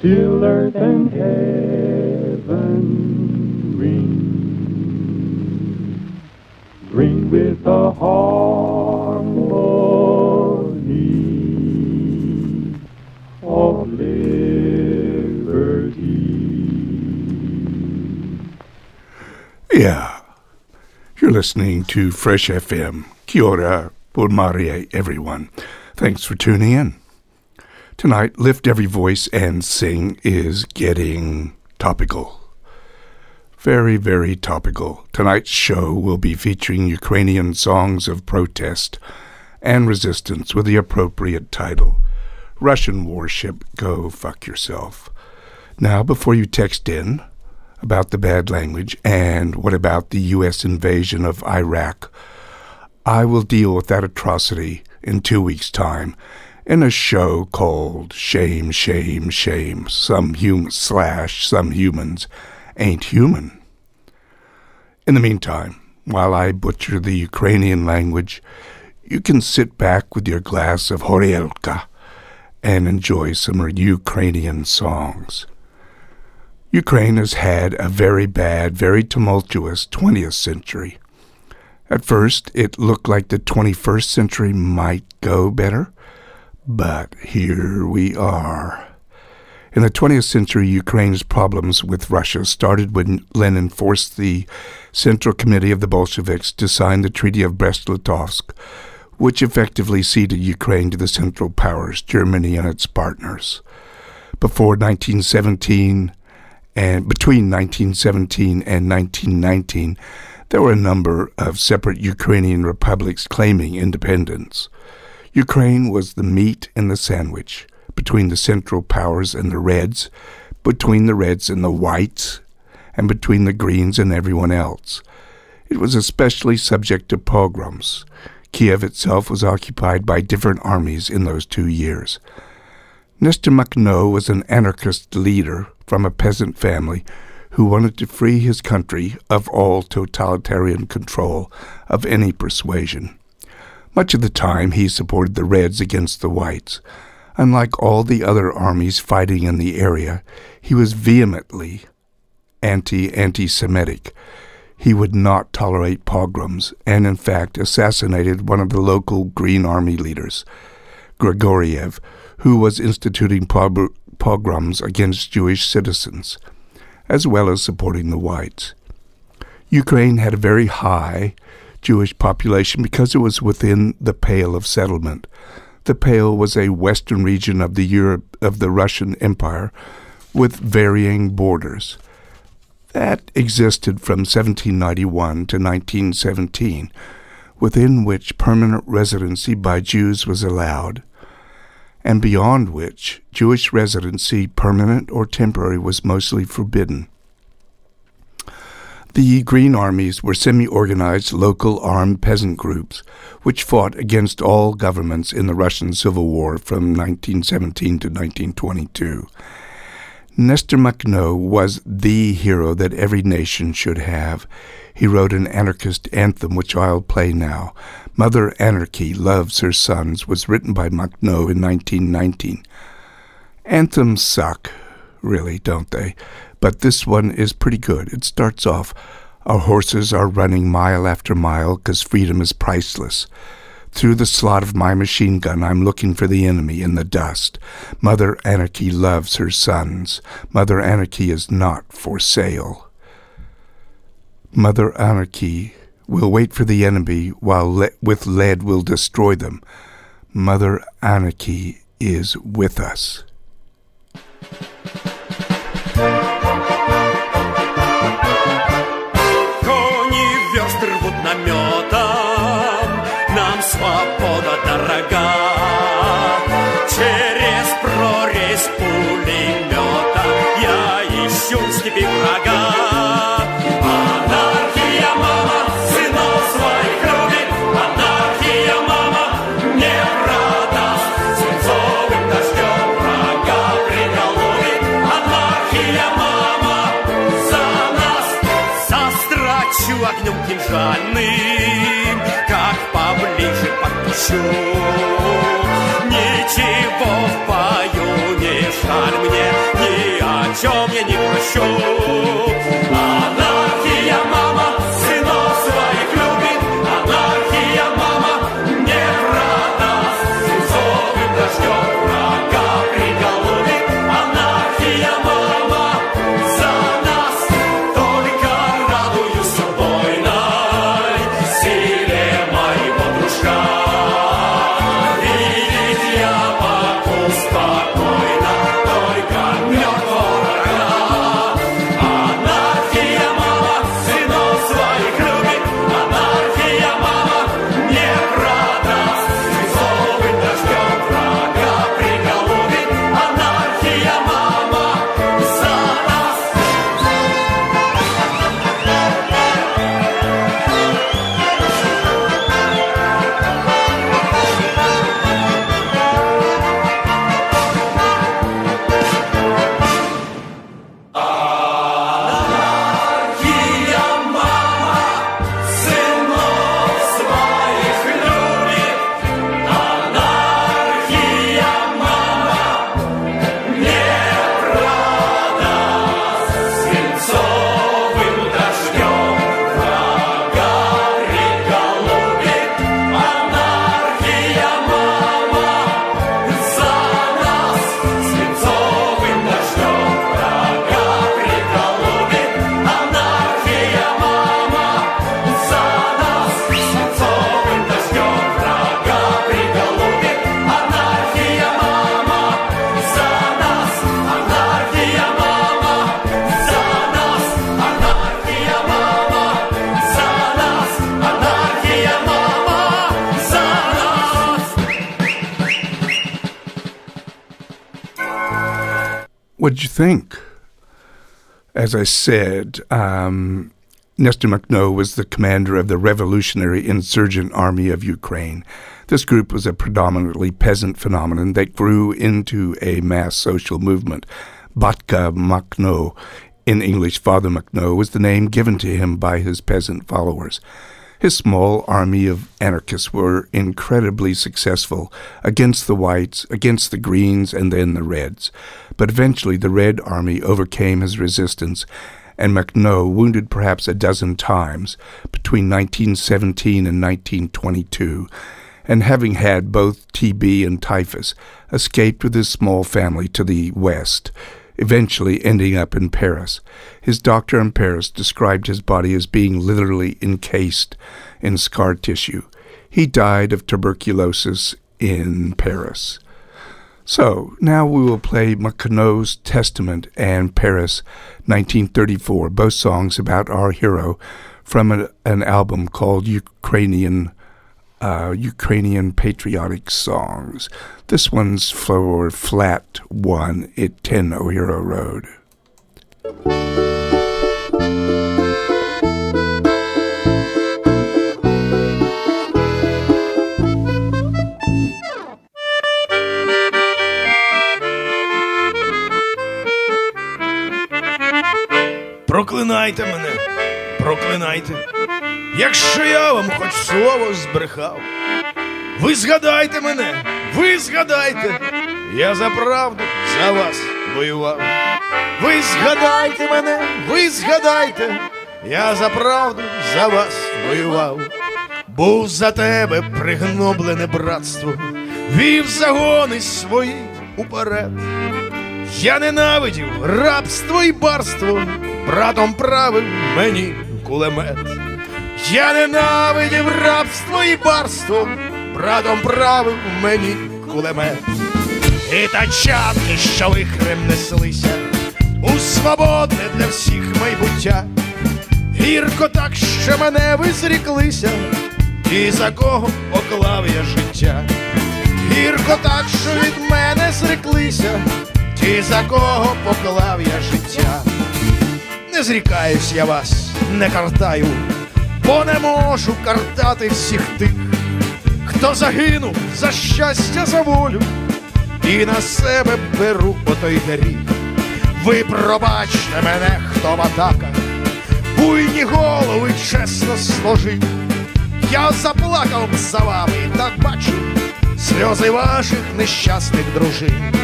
till earth and heaven ring. Ring with the harmony of liberty. Yeah. You're listening to Fresh FM. Kia ora, Marie, everyone. Thanks for tuning in. Tonight, Lift Every Voice and Sing is getting topical. Very, very topical. Tonight's show will be featuring Ukrainian songs of protest and resistance with the appropriate title Russian Warship Go Fuck Yourself. Now, before you text in, about the bad language and what about the U.S. invasion of Iraq. I will deal with that atrocity in two weeks' time in a show called Shame, Shame, Shame. Some hum slash some humans ain't human. In the meantime, while I butcher the Ukrainian language, you can sit back with your glass of Horyelka and enjoy some Ukrainian songs. Ukraine has had a very bad, very tumultuous 20th century. At first, it looked like the 21st century might go better, but here we are. In the 20th century, Ukraine's problems with Russia started when Lenin forced the Central Committee of the Bolsheviks to sign the Treaty of Brest-Litovsk, which effectively ceded Ukraine to the Central Powers, Germany and its partners. Before 1917, and between 1917 and 1919, there were a number of separate Ukrainian republics claiming independence. Ukraine was the meat in the sandwich between the Central Powers and the Reds, between the Reds and the Whites, and between the Greens and everyone else. It was especially subject to pogroms. Kiev itself was occupied by different armies in those two years. Nestor Makhno was an anarchist leader from a peasant family who wanted to free his country of all totalitarian control of any persuasion. Much of the time he supported the Reds against the Whites. Unlike all the other armies fighting in the area, he was vehemently anti anti Semitic. He would not tolerate pogroms and, in fact, assassinated one of the local Green Army leaders, Grigoriev, who was instituting pogroms against Jewish citizens, as well as supporting the whites. Ukraine had a very high Jewish population because it was within the Pale of Settlement. The Pale was a western region of the Europe of the Russian Empire with varying borders. That existed from 1791 to 1917, within which permanent residency by Jews was allowed and beyond which Jewish residency, permanent or temporary, was mostly forbidden. The Green Armies were semi organized local armed peasant groups which fought against all governments in the Russian Civil War from 1917 to 1922. Nestor Makhno was the hero that every nation should have. He wrote an anarchist anthem, which I'll play now. Mother Anarchy Loves Her Sons was written by Makhno in 1919. Anthems suck, really, don't they? But this one is pretty good. It starts off Our horses are running mile after mile because freedom is priceless. Through the slot of my machine gun, I'm looking for the enemy in the dust. Mother Anarchy loves her sons. Mother Anarchy is not for sale. Mother Anarchy will wait for the enemy while le- with lead will destroy them. Mother Anarchy is with us. Подпущу. Ничего в бою не жаль мне, ни о чем я не прощу. What'd you think? As I said, um, Nestor Makhno was the commander of the Revolutionary Insurgent Army of Ukraine. This group was a predominantly peasant phenomenon that grew into a mass social movement. Batka Makhno, in English Father Makhno, was the name given to him by his peasant followers. His small army of anarchists were incredibly successful against the whites, against the greens, and then the reds. But eventually the Red Army overcame his resistance, and Makhno, wounded perhaps a dozen times between 1917 and 1922, and having had both TB and typhus, escaped with his small family to the west, eventually ending up in Paris. His doctor in Paris described his body as being literally encased in scar tissue. He died of tuberculosis in Paris. So now we will play Makhno's Testament and Paris, 1934, both songs about our hero from an album called Ukrainian uh, Ukrainian patriotic songs. This one's for flat one at 10 O'Hara Road. Проклинайте мене, проклинайте, Якщо я вам хоч слово збрехав. Ви згадайте мене, ви згадайте, я за правду за вас воював. Ви згадайте мене, ви згадайте, я за правду за вас воював. Був за тебе пригноблене братство, вів загони свої уперед. Я ненавидів рабство і барство, братом правив мені кулемет. Я ненавидів рабство і барство, братом правив мені кулемет. І тачанки, що вихрем неслися, у свободне для всіх майбуття. Гірко так, що мене ви зріклися, і за кого поклав я життя. Гірко так, що від мене зреклися, ті, за кого поклав я життя. Не зрікаюсь я вас, не картаю, бо не можу картати всіх тих, хто загинув за щастя, за волю, і на себе беру отой гріх. Ви пробачте мене, хто в атаках, буйні голови чесно сложив. Я заплакав за вами, так бачу сльози ваших нещасних дружин.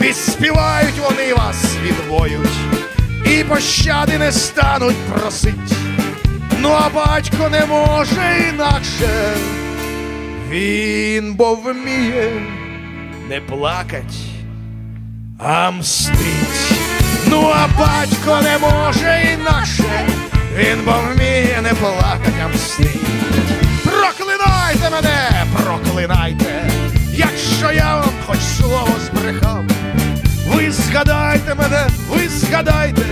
Відспівають вони вас, відвоють, і пощади не стануть просить. Ну а батько не може інакше. Він бо вміє не плакать, а мстить. Ну а батько не може інакше. Він бо вміє не плакать, а мстить. Проклинайте мене, проклинайте, якщо я вам хоч слово збрехав. Ви згадайте мене, ви згадайте,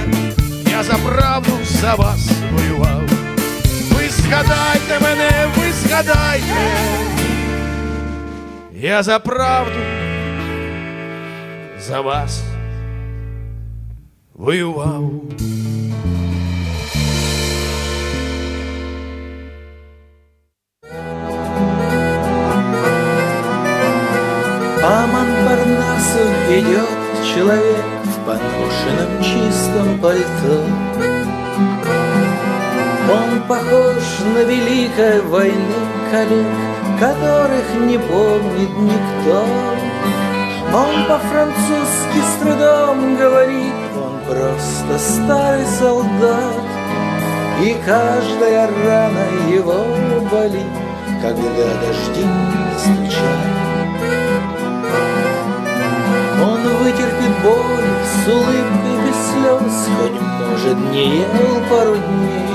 я за правду за вас воював. Згадайте мене, ви згадайте, я за правду за вас воював. Идет человек в поношенном чистом пальто. Похож на великой войны коллег, которых не помнит никто. Он по-французски с трудом говорит, он просто старый солдат. И каждая рана его болит, когда дожди стучат. Он вытерпит боль с улыбкой без слез, Хоть, может, не ел пару дней.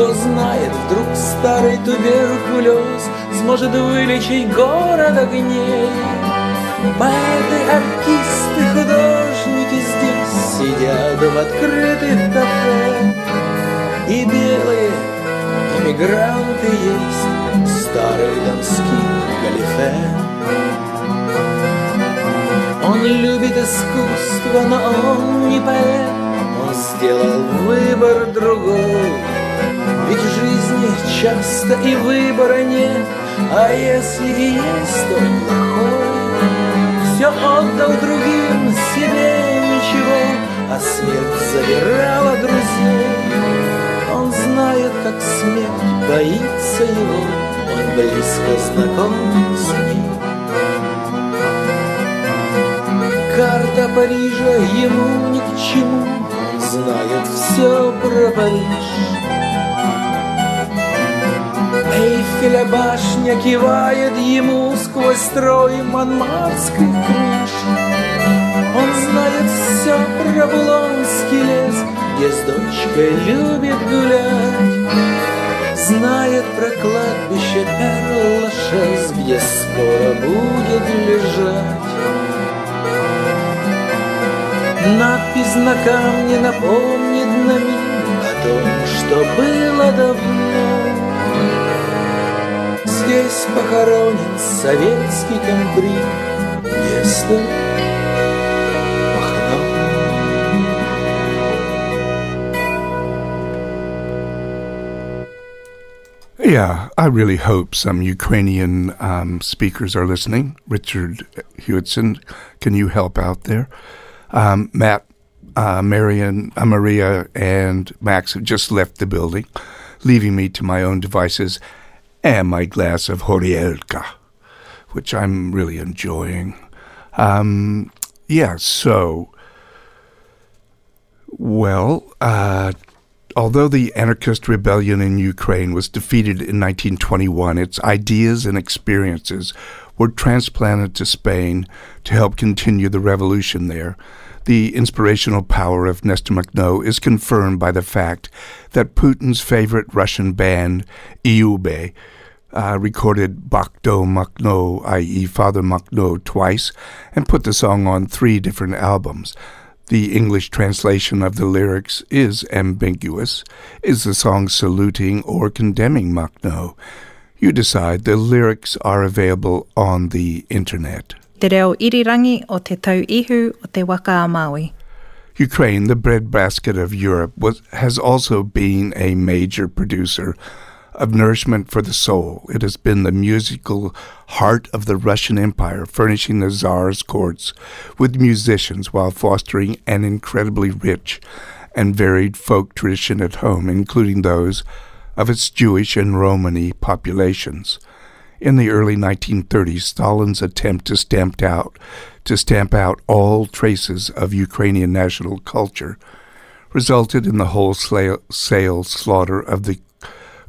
Кто знает, вдруг старый туберкулез Сможет вылечить город огней. Поэты, артисты, художники здесь Сидят в открытых кафе. И белые эмигранты есть в Старых донских галифе. Он любит искусство, но он не поэт. Он сделал выбор другой Ведь в жизни часто и выбора нет. А если и есть, то плохой Все отдал другим, себе ничего А смерть забирала друзей. Он знает, как смерть боится его. Он близко знаком с ней Карта Парижа ему ни к чему, он знает все про Париж. Эйфеля башня кивает ему сквозь строй монмарских крыш. Он знает все про Булонский лес, где с дочкой любит гулять. Знает про кладбище Перлашес, где скоро будет лежать. Надпись на камне напомнит на миг О том, что было давно Здесь похоронен советский комбриг Место Махно Yeah, I really hope some Ukrainian um, speakers are listening. Richard Hewitson, can you help out there? Um, Matt, uh, Marion, uh, Maria, and Max have just left the building, leaving me to my own devices and my glass of Horielka, which I'm really enjoying. Um, yeah, so, well, uh, although the anarchist rebellion in Ukraine was defeated in 1921, its ideas and experiences were transplanted to Spain to help continue the revolution there. The inspirational power of Nestor Makhno is confirmed by the fact that Putin's favorite Russian band, Lube, uh, recorded Batka Makhno, i.e., Father Makhno, twice and put the song on three different albums. The English translation of the lyrics is ambiguous. Is the song saluting or condemning Makhno? You decide. The lyrics are available on the internet. Te reo irirangi o te tau ihu o te waka a Maui. Ukraine, the breadbasket of Europe, was, has also been a major producer of nourishment for the soul. It has been the musical heart of the Russian Empire, furnishing the Tsar's courts with musicians while fostering an incredibly rich and varied folk tradition at home, including those of its Jewish and Romani populations. In the early 1930s, Stalin's attempt to stamp out to stamp out all traces of Ukrainian national culture resulted in the wholesale slaughter of the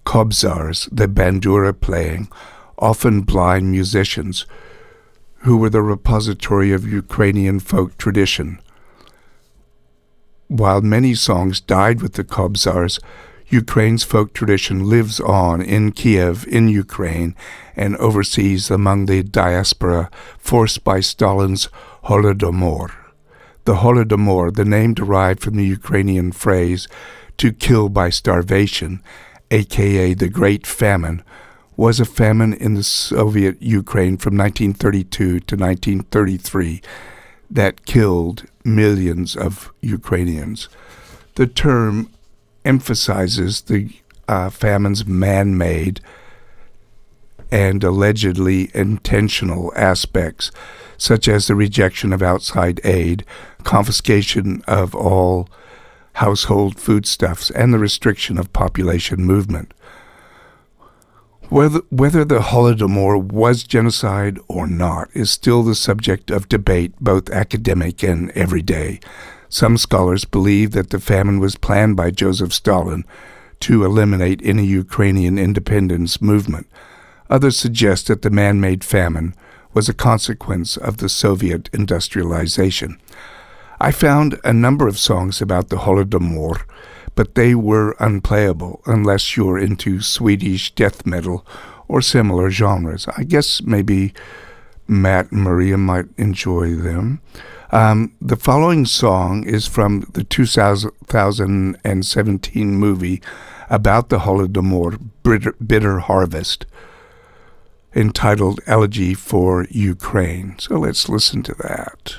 kobzars, the bandura playing, often blind musicians, who were the repository of Ukrainian folk tradition. While many songs died with the kobzars, Ukraine's folk tradition lives on in Kiev, in Ukraine, and overseas among the diaspora forced by Stalin's Holodomor. The Holodomor, the name derived from the Ukrainian phrase to kill by starvation, aka the Great Famine, was a famine in the Soviet Ukraine from 1932 to 1933 that killed millions of Ukrainians. The term emphasizes the uh, famine's man made and allegedly intentional aspects, such as the rejection of outside aid, confiscation of all household foodstuffs, and the restriction of population movement. Whether, whether the Holodomor was genocide or not is still the subject of debate, both academic and everyday. Some scholars believe that the famine was planned by Joseph Stalin to eliminate any Ukrainian independence movement. Others suggest that the man made famine was a consequence of the Soviet industrialization. I found a number of songs about the Holodomor, but they were unplayable unless you're into Swedish death metal or similar genres. I guess maybe Matt and Maria might enjoy them. Um, the following song is from the 2017 movie about the Holodomor, Bitter, Bitter Harvest, entitled Elegy for Ukraine. So let's listen to that.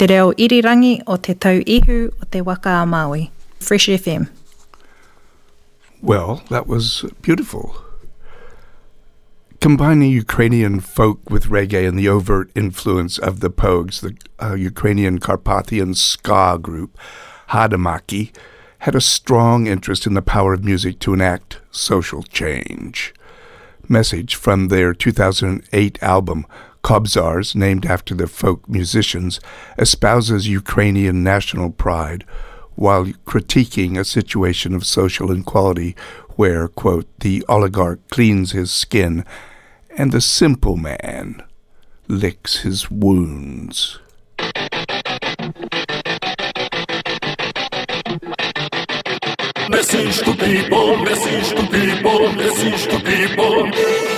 Te reo irirangi o te tau ihu o te waka a Maui. Fresh FM. Well, that was beautiful. Combining Ukrainian folk with reggae and the overt influence of the Pogues, the uh, Ukrainian Carpathian ska group, Haydamaky, had a strong interest in the power of music to enact social change. Message from their 2008 album, Kobzars, named after the folk musicians, espouses Ukrainian national pride while critiquing a situation of social inequality where, quote, the oligarch cleans his skin and the simple man licks his wounds. Message to people, message to people, message to people.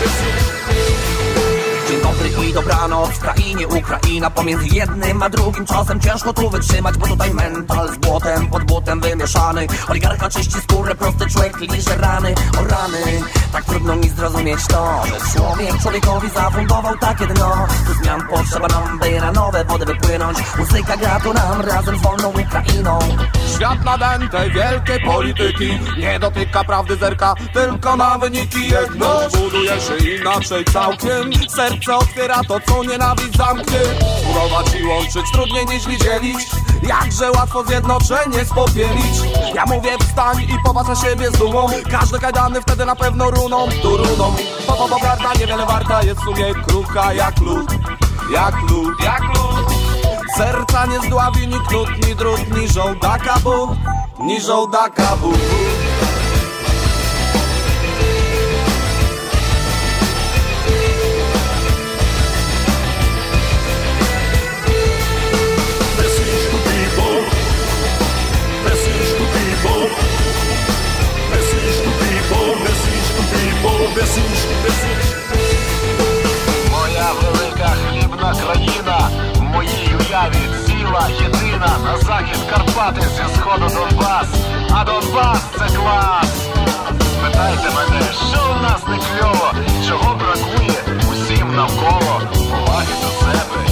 Mississippi. Dobranoc. W krainie Ukraina Pomiędzy jednym a drugim czasem ciężko tu wytrzymać Bo tutaj mental z błotem, pod błotem wymieszany. Oligarcha czyści skórę, prosty człowiek liże rany. O rany, tak trudno mi zrozumieć to Że człowiek człowiekowi zafundował takie dno. Tu zmian potrzeba nam, by na nowe wody wypłynąć. Muzyka gra tu nam razem z wolną Ukrainą. Świat nadętej wielkiej polityki Nie dotyka prawdy zerka, tylko na wyniki Jedność buduje się inaczej całkiem. Serce otwiera to, co nienawiść zamknie. Murować i łączyć trudniej niż dzielić. Jakże łatwo zjednoczenie spopielić. Ja mówię wstań i popatrz na siebie z dumą. Każde kajdany wtedy na pewno runą, tu runą bo, bo prawda niewiele warta jest w sumie krótka jak lód. Jak lód, jak lód. Serca nie zdławi ni knut, ni drut, ni żołdaka bu Ni żołdaka bu message. Моя велика хлібна країна, в моїй уяві ціла єдина на захід Карпати зі сходу Донбас, а Донбас це клас. Спитайте мене, що в нас не кльово, чого бракує усім навколо, поваги до себе,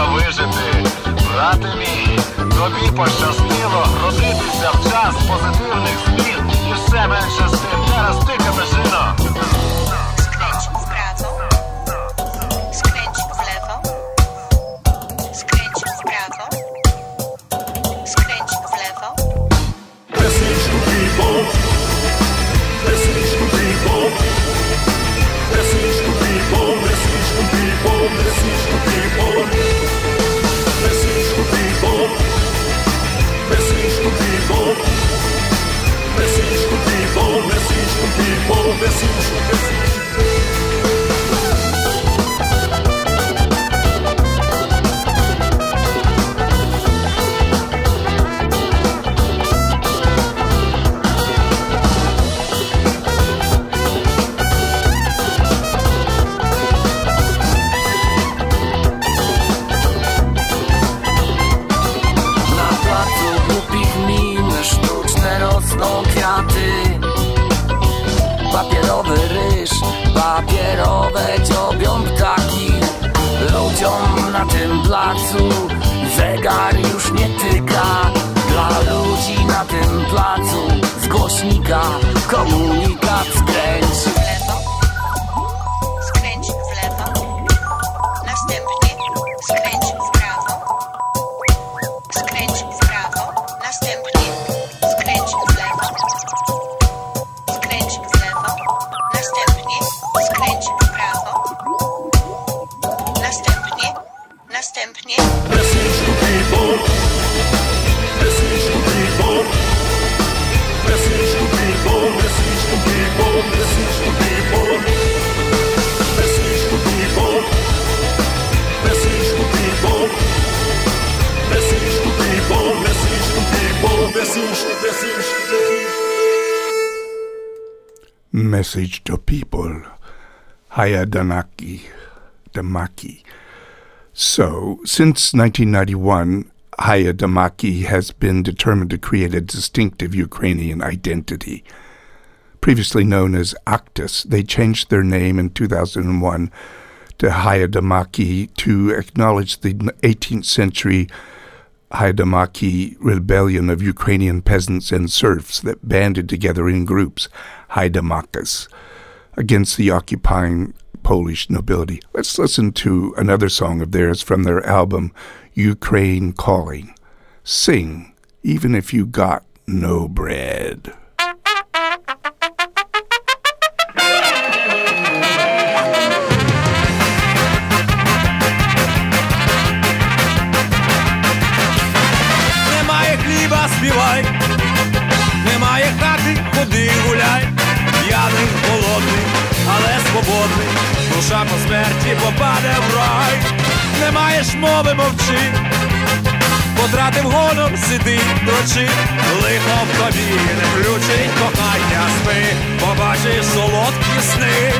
треба вижити. Брате мій, тобі пощастило родитися в час позитивних змін і все менше з тим. Зараз ти капежино. Convencemos papierowe dziobią ptaki Ludziom na tym placu. Zegar już nie tyka Dla ludzi na tym placu. Z głośnika komunikat skręć Message, to people. Haya Danaki. Damaki. So, since 1991, Haydamaky has been determined to create a distinctive Ukrainian identity. previously known as Aktus. They changed their name in 2001 to Haydamaky to acknowledge the 18th century Haidamaki rebellion of Ukrainian peasants and serfs that banded together in groups, Haidamakas, against the occupying Polish nobility. Let's listen to another song of theirs from their album Ukraine Calling. Sing, even if you got no bread. Свободний, душа по смерті попаде в рай, не маєш мови, мовчи, потратив гонор, сиди, дрочи, лихо в тобі не включить кохання спи, побачиш солодкі сни.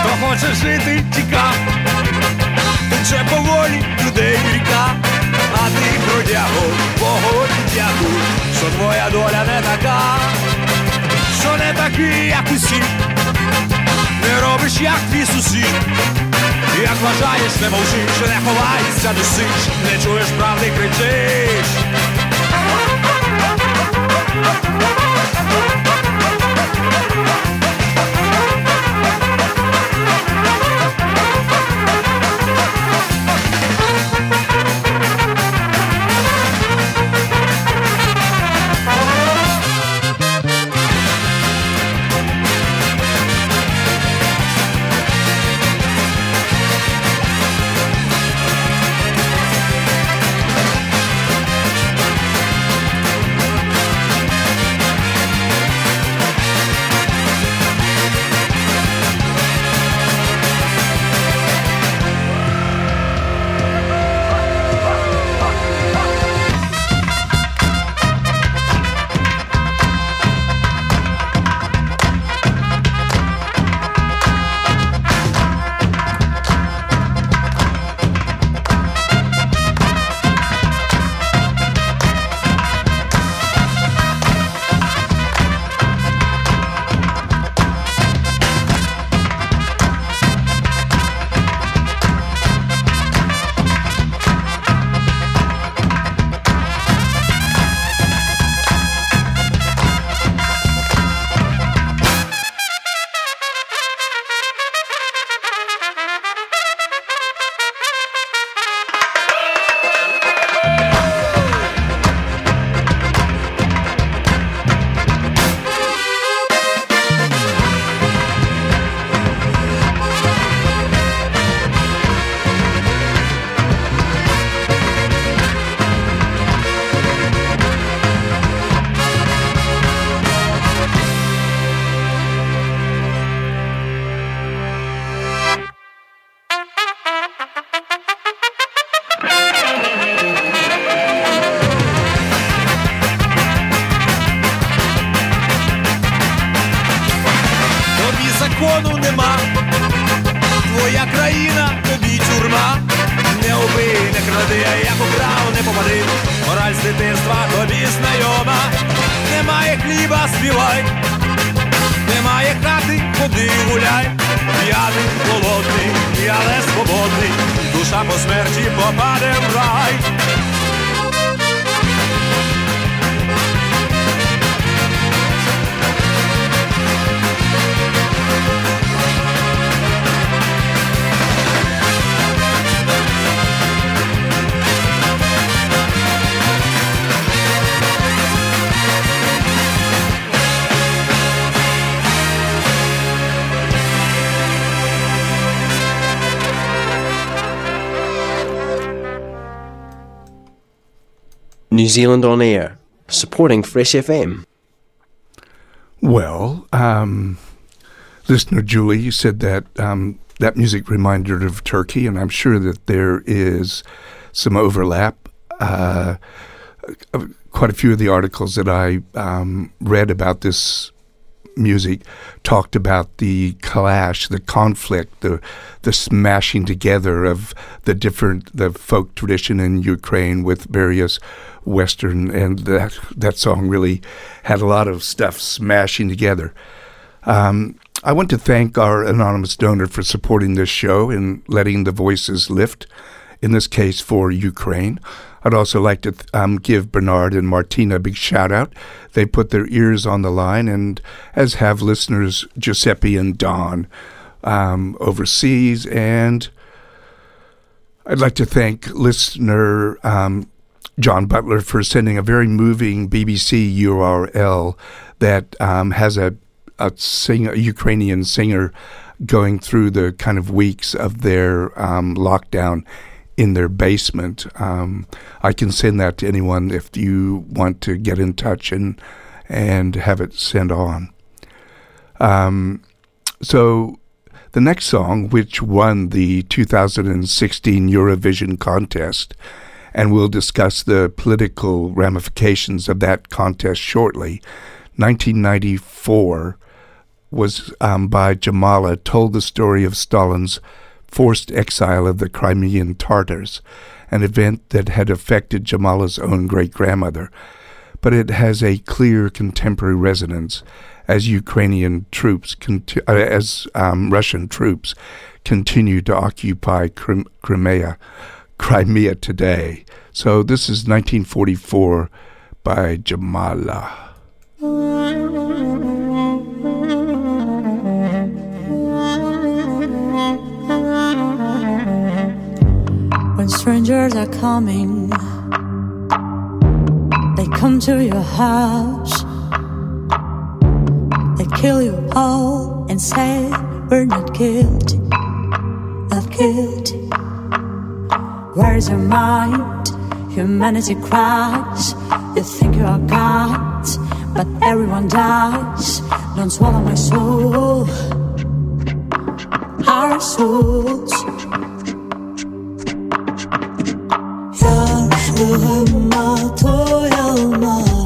Хто хоче жити, тікав, тече поволі людей ріка, а ти бродягу, погоді дякуй, що твоя доля не така, що не такий, як усі, не робиш, як твій сусід. Як вважаєш, не мовчиш, не ховаєшся, досиш, не чуєш правди, кричиш. New Zealand on Air, supporting Fresh FM. Well, um, listener Julie, you said that um, that music reminded her of Turkey, and I'm sure that there is some overlap. Uh, quite a few of the articles that I um, read about this music talked about the clash, the conflict, the the smashing together of the different the folk tradition in Ukraine with various Western, and that that song really had a lot of stuff smashing together. Um, I want to thank our anonymous donor for supporting this show and letting the voices lift. In this case, for Ukraine. I'd also like to um, give Bernard and Martina a big shout out. They put their ears on the line, and as have listeners Giuseppe and Don um, overseas. And I'd like to thank listener um, John Butler for sending a very moving BBC URL that um, has a a singer, a Ukrainian singer, going through the kind of weeks of their um, lockdown in their basement. Um, I can send that to anyone if you want to get in touch and and have it sent on. Um, so the next song, which won the 2016 Eurovision contest, and we'll discuss the political ramifications of that contest shortly. 1994 was um, by Jamala, told the story of Stalin's forced exile of the Crimean Tartars, an event that had affected Jamala's own great grandmother. But it has a clear contemporary resonance as Ukrainian troops, conti- uh, as um, Russian troops continue to occupy Crim- Crimea, Crimea today. So this is 1944 by Jamala. When strangers are coming, they come to your house. They kill you all and say, We're not guilty, not guilty. Where's your mind? Humanity cries. You think you are God, but everyone dies. Don't swallow my soul, our souls. Doyamadım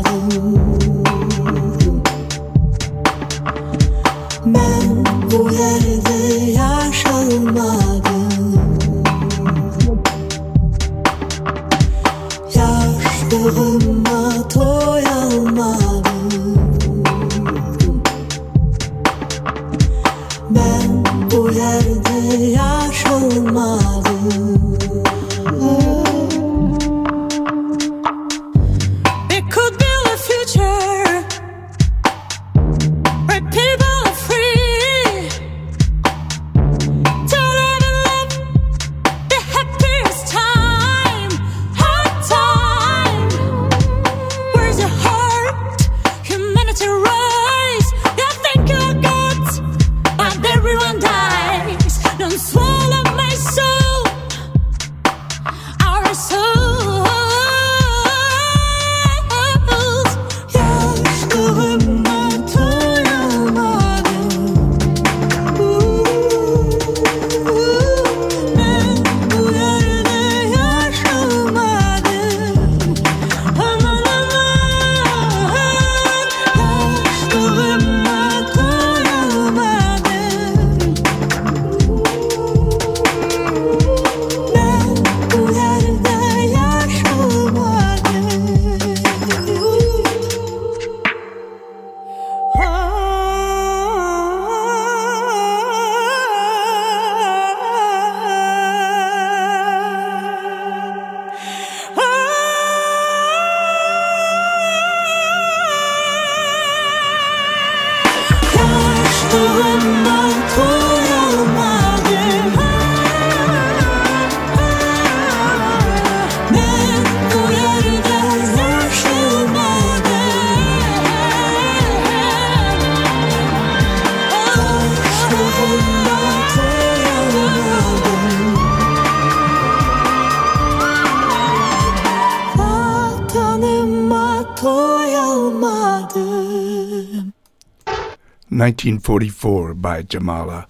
1944 by Jamala,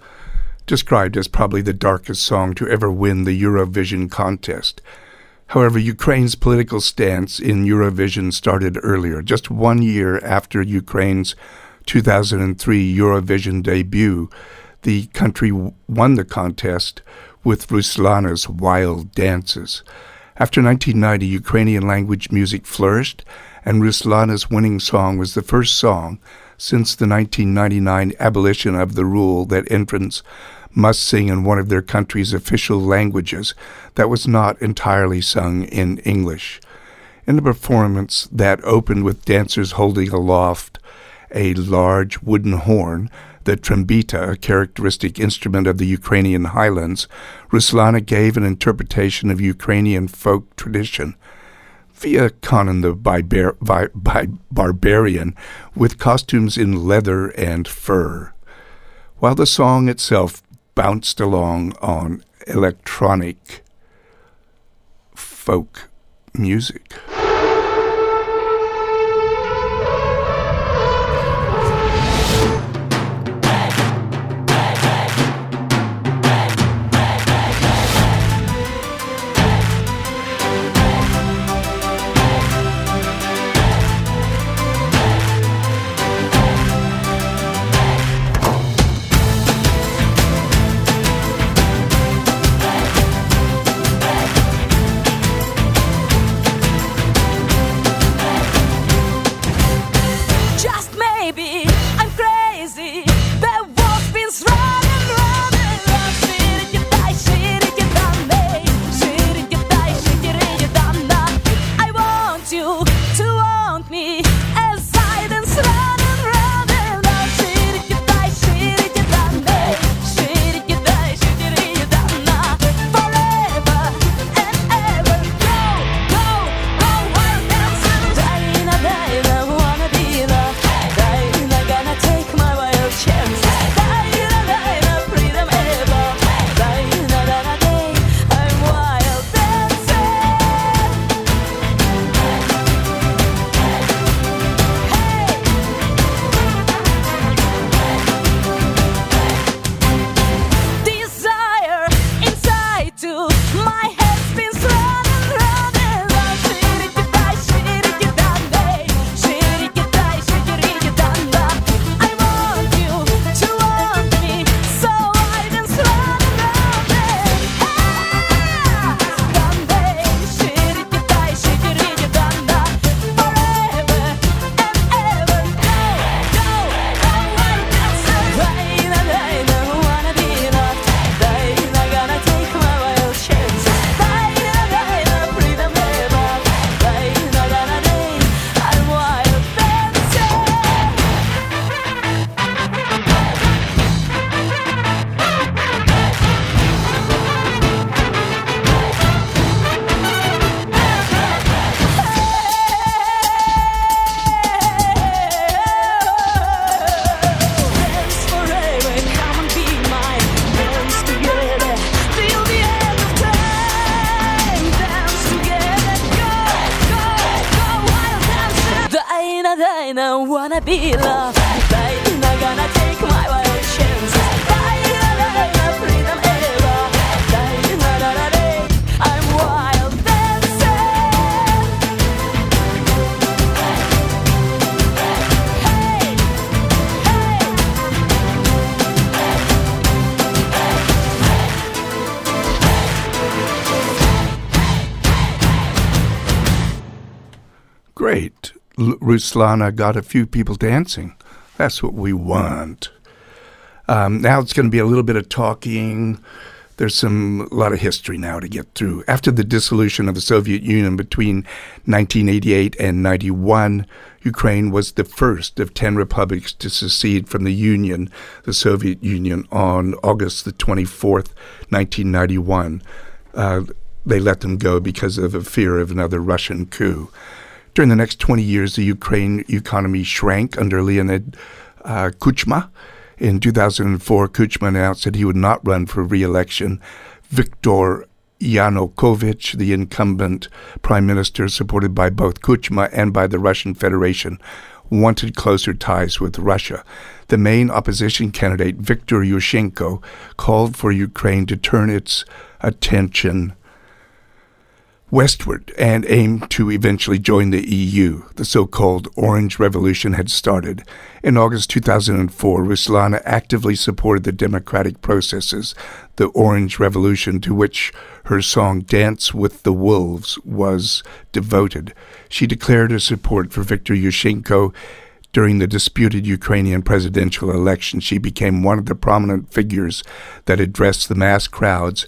described as probably the darkest song to ever win the Eurovision contest. However, Ukraine's political stance in Eurovision started earlier, just one year after Ukraine's 2003 Eurovision debut, the country won the contest with Ruslana's Wild Dances. After 1990, Ukrainian language music flourished, and Ruslana's winning song was the first song since the 1999 abolition of the rule that entrants must sing in one of their country's official languages that was not entirely sung in English. In the performance that opened with dancers holding aloft a large wooden horn, the trombita, a characteristic instrument of the Ukrainian highlands, Ruslana gave an interpretation of Ukrainian folk tradition via Conan the Barbarian with costumes in leather and fur, while the song itself bounced along on electronic folk music. Ruslana got a few people dancing. That's what we want. Um, now it's going to be a little bit of talking. There's some a lot of history now to get through. After the dissolution of the Soviet Union between 1988 and 91, Ukraine was the first of 10 republics to secede from the Union, the Soviet Union, on August the 24th, 1991. Uh, they let them go because of a fear of another Russian coup. During the next 20 years, the Ukraine economy shrank under Leonid uh, Kuchma. In 2004, Kuchma announced that he would not run for re-election. Viktor Yanukovych, the incumbent prime minister, supported by both Kuchma and by the Russian Federation, wanted closer ties with Russia. The main opposition candidate, Viktor Yushchenko, called for Ukraine to turn its attention westward and aimed to eventually join the EU. The so called Orange Revolution had started. In August 2004, Ruslana actively supported the democratic processes, the Orange Revolution, to which her song Dance with the Wolves was devoted. She declared her support for Viktor Yushchenko. During the disputed Ukrainian presidential election, she became one of the prominent figures that addressed the mass crowds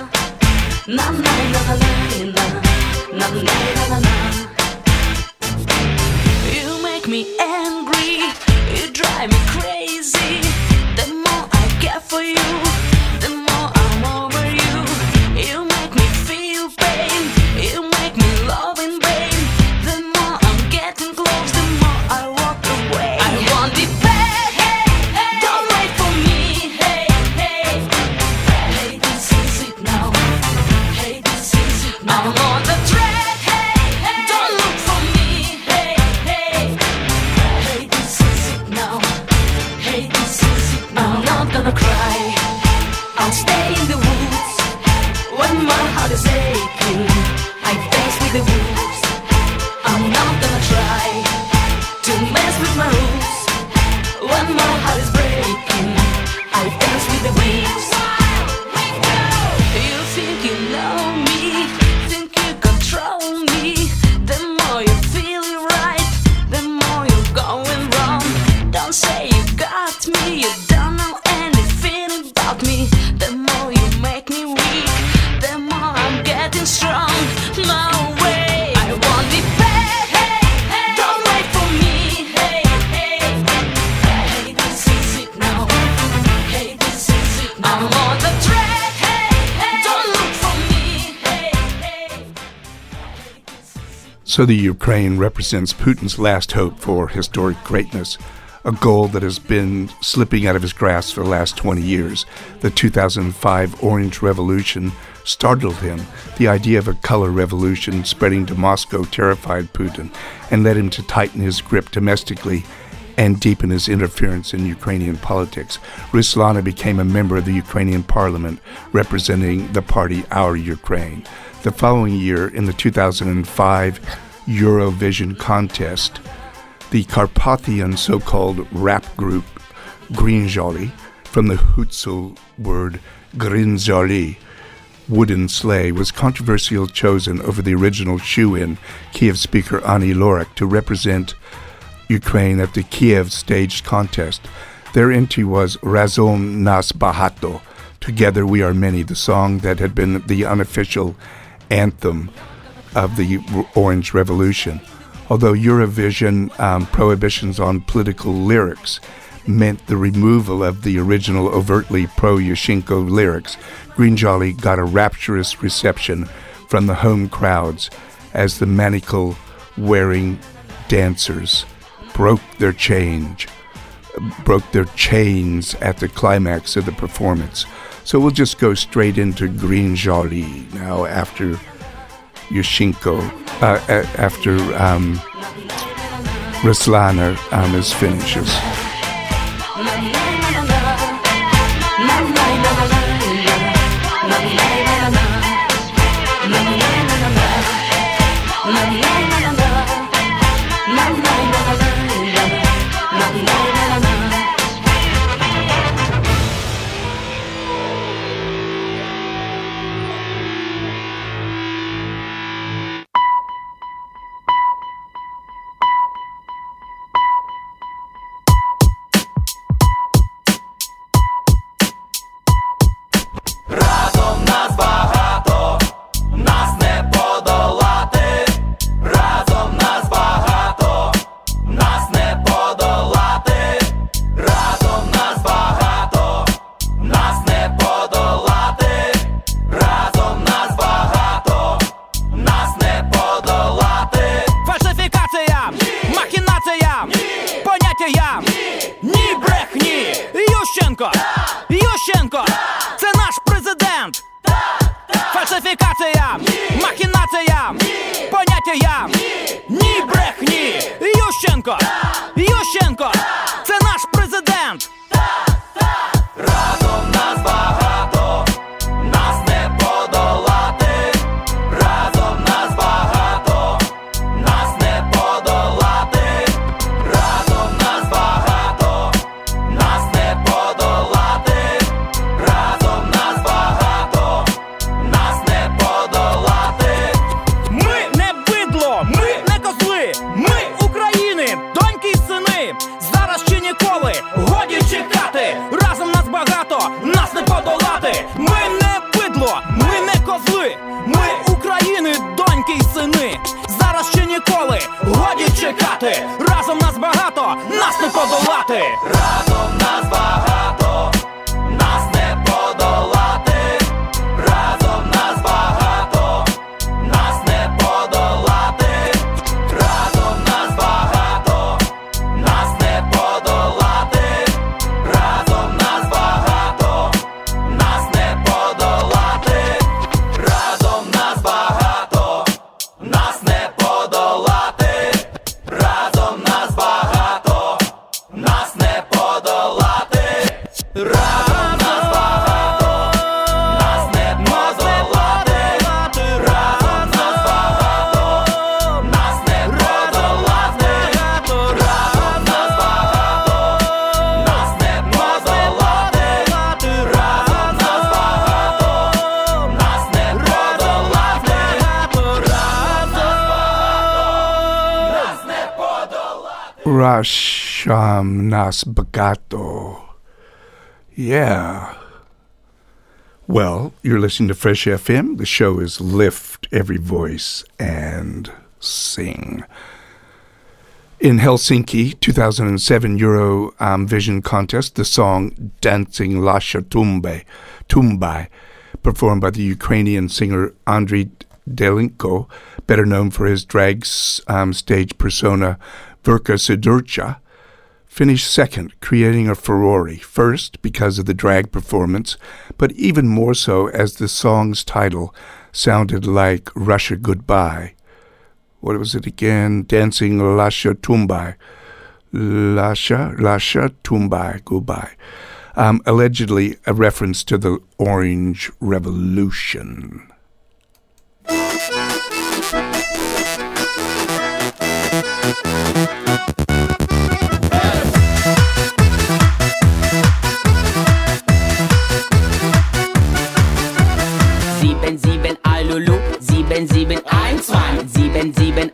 You make me angry You drive me crazy. The more I care for you So the Ukraine represents Putin's last hope for historic greatness, a goal that has been slipping out of his grasp for the last 20 years. The 2005 Orange Revolution startled him. The idea of a color revolution spreading to Moscow terrified Putin and led him to tighten his grip domestically and deepen his interference in Ukrainian politics. Ruslana became a member of the Ukrainian parliament representing the party Our Ukraine. The following year, in the 2005 Eurovision contest, the Carpathian so called rap group Greenjolly, from the Hutsul word Grinzali, wooden sleigh, was controversially chosen over the original shoe in Kiev speaker Ani Lorak to represent Ukraine at the Kiev staged contest. Their entry was Razom Nas Bahato, Together We Are Many, the song that had been the unofficial anthem of the Orange Revolution. Although Eurovision um, prohibitions on political lyrics meant the removal of the original overtly pro Yushchenko lyrics, Greenjolly got a rapturous reception from the home crowds as the manacle wearing dancers broke their change broke their chains at the climax of the performance. So we'll just go straight into Greenjolly now after Yushchenko, uh, a- after um, Ruslana um, is finishes. mas. Yeah. Well, you're listening to Fresh FM. The show is Lift Every Voice and Sing. In Helsinki, 2007 Euro um, Vision contest, the song Dancing Lasha Tumbe, Tumbai, performed by the Ukrainian singer Andriy Danylko, better known for his drag um, stage persona Verka Serduchka, finished second, creating a Ferrari, first because of the drag performance, but even more so as the song's title sounded like Russia Goodbye. What was it again? Dancing Lasha Tumbai. Lasha, Lasha Tumbai, goodbye. Um, allegedly a reference to the Orange Revolution. sieben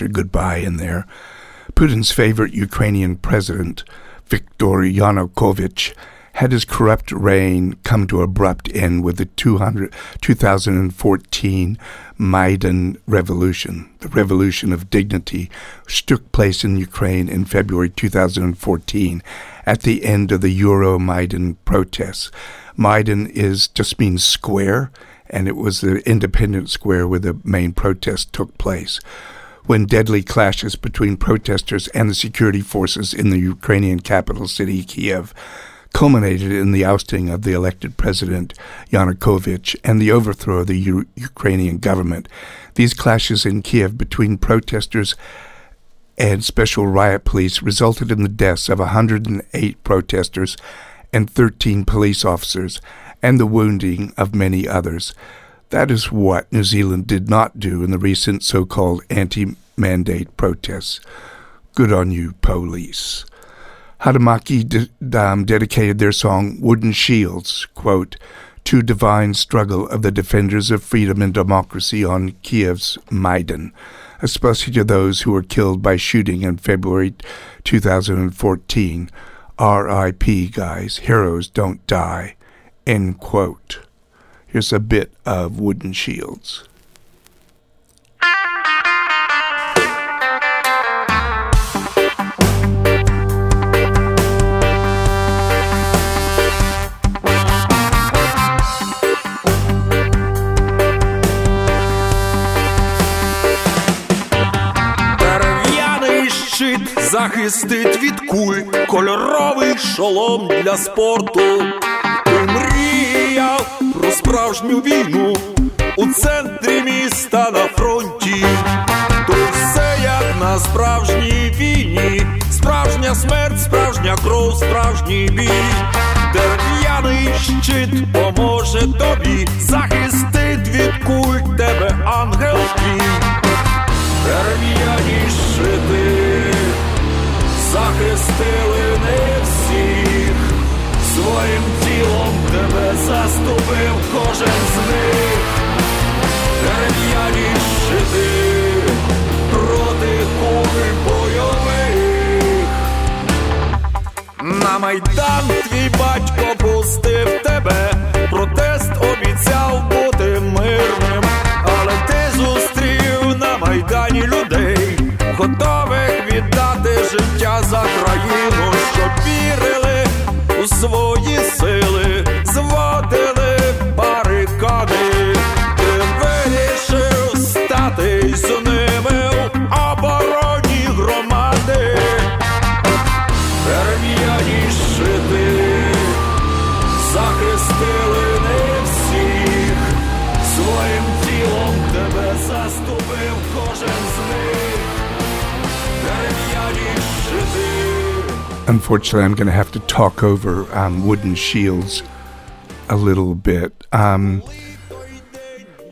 Russia goodbye in there. Putin's favorite Ukrainian president, Viktor Yanukovych, had his corrupt reign come to abrupt end with the 200, 2014 Maidan Revolution, the revolution of dignity, which took place in Ukraine in February 2014 at the end of the Euro Maidan protests. Maidan is just means square, and it was the independent square where the main protest took place. When deadly clashes between protesters and the security forces in the Ukrainian capital city, Kiev, culminated in the ousting of the elected president Yanukovych and the overthrow of the U- Ukrainian government. These clashes in Kiev between protesters and special riot police resulted in the deaths of 108 protesters and 13 police officers and the wounding of many others. That is what New Zealand did not do in the recent so called anti mandate protests. Good on you, police. Haydamaky de- um, dedicated their song Wooden Shields, quote, to divine struggle of the defenders of freedom and democracy on Kiev's Maidan, especially to those who were killed by shooting in February 2014. R.I.P., guys. Heroes don't die. End quote. Here's a bit of Wooden Shields. Дерев'яний щит захистить від куль, кольоровий шолом для спорту. Справжню війну у центрі міста на фронті. То все як на справжній війні, справжня смерть, справжня кров, справжній бій. Дерев'яний щит поможе тобі, захистить від куль тебе ангел твій. Дерев'яні щити захистили не всіх, своїм тілом тебе заступив кожен з них. Дерев'яні щити проти куль бойових. На майдан твій батько пустив тебе, протест обіцяв Unfortunately, I'm going to have to talk over um, Wooden Shields a little bit. Um,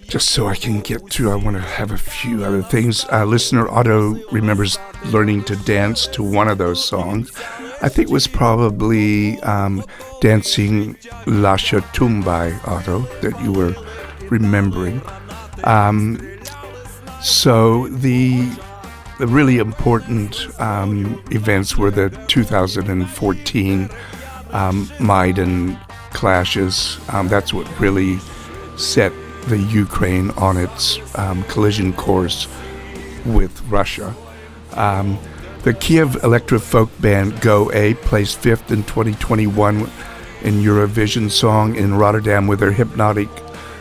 just so I can get through, I want to have a few other things. Uh, listener Otto remembers learning to dance to one of those songs. I think it was probably um, dancing Lasha Tumbai, Otto, that you were remembering. Um, so the the really important um, events were the 2014 um, Maidan clashes. Um, that's what really set the Ukraine on its um, collision course with Russia. Um, the Kiev electro folk band Go_A placed fifth in 2021 in Eurovision Song in Rotterdam with their hypnotic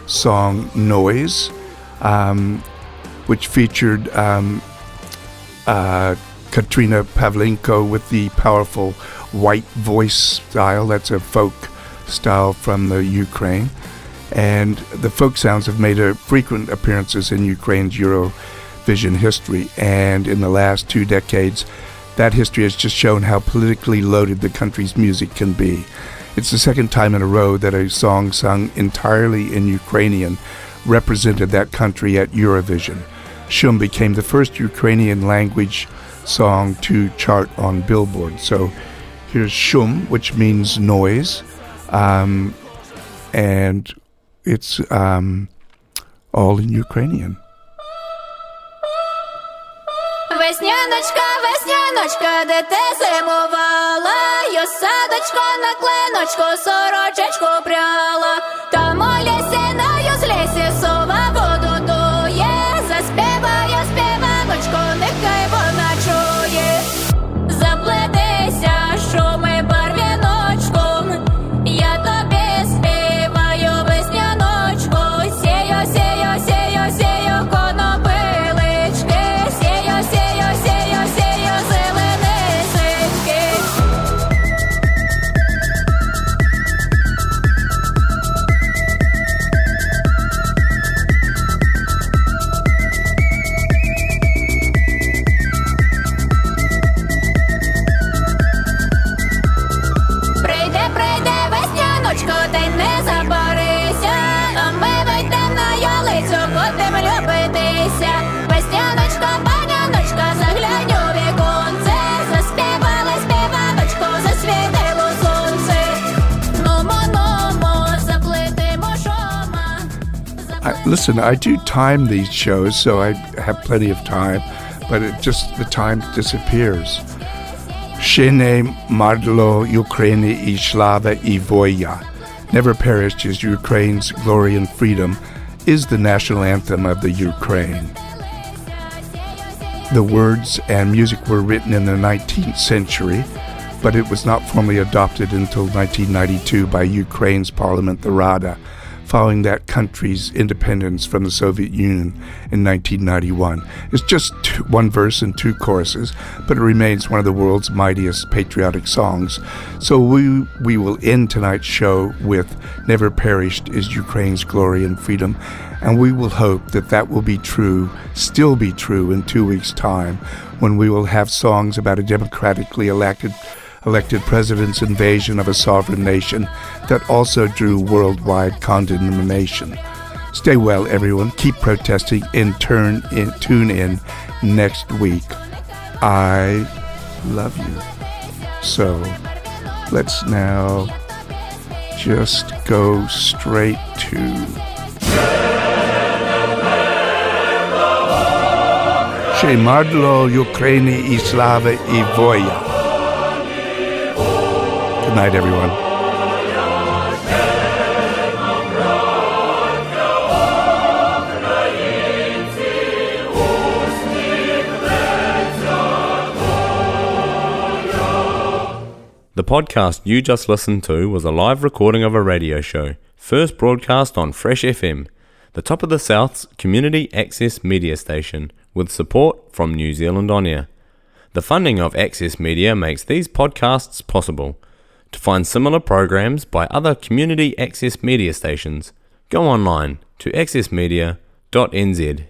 song Noise, um, which featured um, uh, Katrina Pavlenko with the powerful white voice style. That's a folk style from the Ukraine. And the folk sounds have made frequent appearances in Ukraine's Eurovision history. And in the last two decades, that history has just shown how politically loaded the country's music can be. It's the second time in a row that a song sung entirely in Ukrainian represented that country at Eurovision. Shum became the first Ukrainian language song to chart on Billboard. So here's Shum, which means noise, um, and it's um, all in Ukrainian. Весняночка, весняночка, де ти зимувала, я садочко на клиночку, сорочечку пряла, там у лісі на юзлісі сова listen, I do time these shows, so I have plenty of time, but it just the time disappears. Shene Mardlo Ukraini i Slava i Voya, Never Perished is Ukraine's Glory and Freedom, is the national anthem of the Ukraine. The words and music were written in the 19th century, but it was not formally adopted until 1992 by Ukraine's parliament, the Rada, following that country's independence from the Soviet Union in 1991. It's just two, one verse and two choruses, but it remains one of the world's mightiest patriotic songs. So we we will end tonight's show with "Never Perished is Ukraine's Glory and Freedom," and we will hope that that will be true, still be true in two weeks' time, when we will have songs about a democratically elected elected president's invasion of a sovereign nation that also drew worldwide condemnation. Stay well, everyone. Keep protesting and turn in, tune in next week. I love you. So let's now just go straight to. Shemadlo Ukraini i Slava i Voya. Night, everyone. The podcast you just listened to was a live recording of a radio show, first broadcast on Fresh FM, the top of the South's community access media station, with support from New Zealand On Air. The funding of Access Media makes these podcasts possible. To find similar programs by other community access media stations, go online to accessmedia.nz.